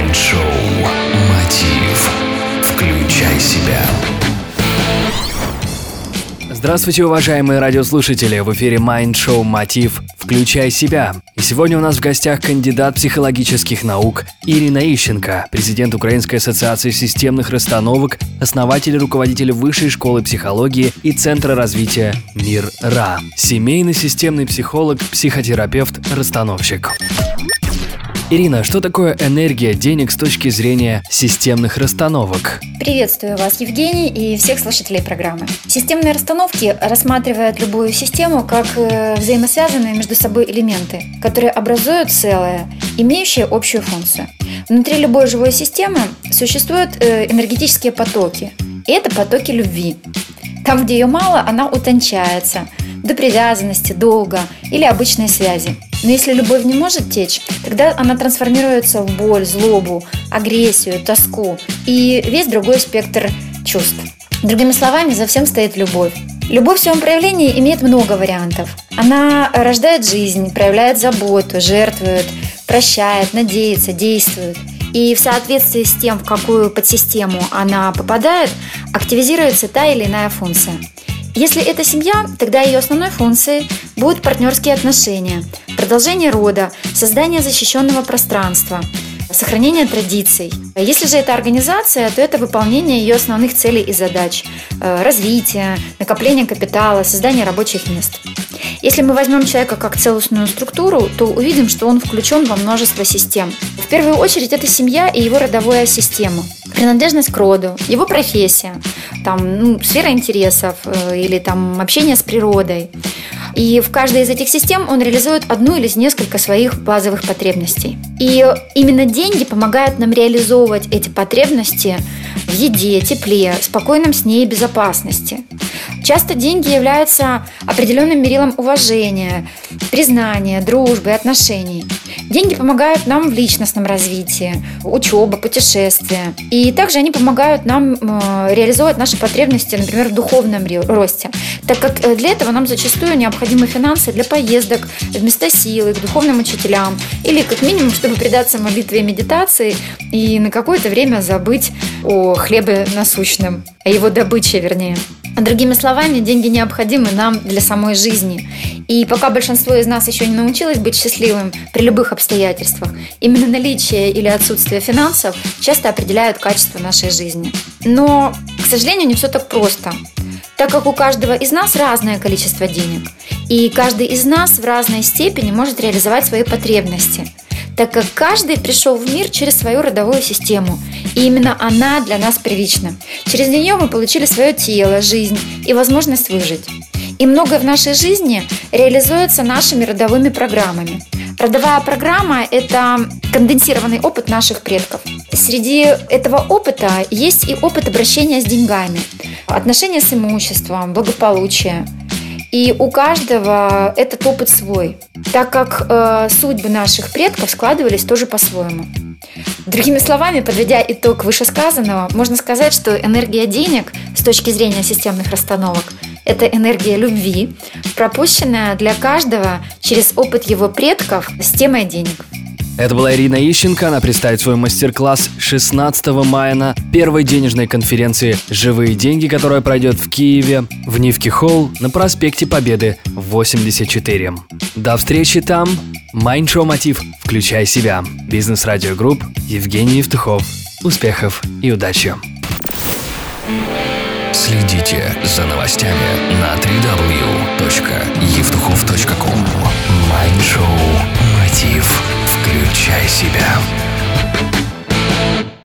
Майнд-шоу «Мотив». Включай себя. Здравствуйте, уважаемые радиослушатели! В эфире Mind Show Мотив «Включай себя». И сегодня у нас в гостях кандидат психологических наук Ирина Ищенко, президент Украинской ассоциации системных расстановок, основатель и руководитель Высшей школы психологии и Центра развития «Мир РА», семейный системный психолог, психотерапевт, расстановщик. Ирина, что такое энергия денег с точки зрения системных расстановок? Приветствую вас, Евгений, и всех слушателей программы. Системные расстановки рассматривают любую систему как э, взаимосвязанные между собой элементы, которые образуют целое, имеющее общую функцию. Внутри любой живой системы существуют э, энергетические потоки, и это потоки любви. Там, где ее мало, она утончается до привязанности, долга или обычной связи – но если любовь не может течь, тогда она трансформируется в боль, злобу, агрессию, тоску и весь другой спектр чувств. Другими словами, за всем стоит любовь. Любовь в своем проявлении имеет много вариантов. Она рождает жизнь, проявляет заботу, жертвует, прощает, надеется, действует. И в соответствии с тем, в какую подсистему она попадает, активизируется та или иная функция. Если это семья, тогда ее основной функцией будут партнерские отношения, продолжение рода, создание защищенного пространства, сохранение традиций. Если же это организация, то это выполнение ее основных целей и задач, э, развитие, накопление капитала, создание рабочих мест. Если мы возьмем человека как целостную структуру, то увидим, что он включен во множество систем. В первую очередь это семья и его родовая система, принадлежность к роду, его профессия, там, ну, сфера интересов э, или там общение с природой. И в каждой из этих систем он реализует одну или несколько своих базовых потребностей. И именно деньги помогают нам реализовывать эти потребности в еде, тепле, спокойном сне и безопасности. Часто деньги являются определенным мерилом уважения, признания, дружбы, отношений. Деньги помогают нам в личностном развитии, учеба, путешествия. И также они помогают нам э, реализовать наши потребности, например, в духовном росте. Так как э, для этого нам зачастую необходимы финансы для поездок в места силы, к духовным учителям. Или как минимум, чтобы предаться молитве и медитации и на какое-то время забыть о хлебе насущном, о его добыче, вернее. Другими словами, деньги необходимы нам для самой жизни. И пока большинство из нас еще не научилось быть счастливым при любых обстоятельствах, именно наличие или отсутствие финансов часто определяют качество нашей жизни. Но, к сожалению, не все так просто так как у каждого из нас разное количество денег, и каждый из нас в разной степени может реализовать свои потребности – так как каждый пришел в мир через свою родовую систему, и именно она для нас привычна. Через нее мы получили свое тело, жизнь и возможность выжить. И многое в нашей жизни реализуется нашими родовыми программами. Родовая программа – это конденсированный опыт наших предков. Среди этого опыта есть и опыт обращения с деньгами, отношения с имуществом, благополучие – и у каждого этот опыт свой, так как э, судьбы наших предков складывались тоже по-своему. Другими словами, подведя итог вышесказанного, можно сказать, что энергия денег с точки зрения системных расстановок – это энергия любви, пропущенная для каждого через опыт его предков с темой денег. Это была Ирина Ищенко. Она представит свой мастер-класс 16 мая на первой денежной конференции «Живые деньги», которая пройдет в Киеве, в Нивки Холл на проспекте Победы 84. До встречи там. Майндшоу Мотив. Включай себя. Бизнес-радио Group. Евгений Евтухов. Успехов и удачи. Следите за новостями на www.евтухов.ком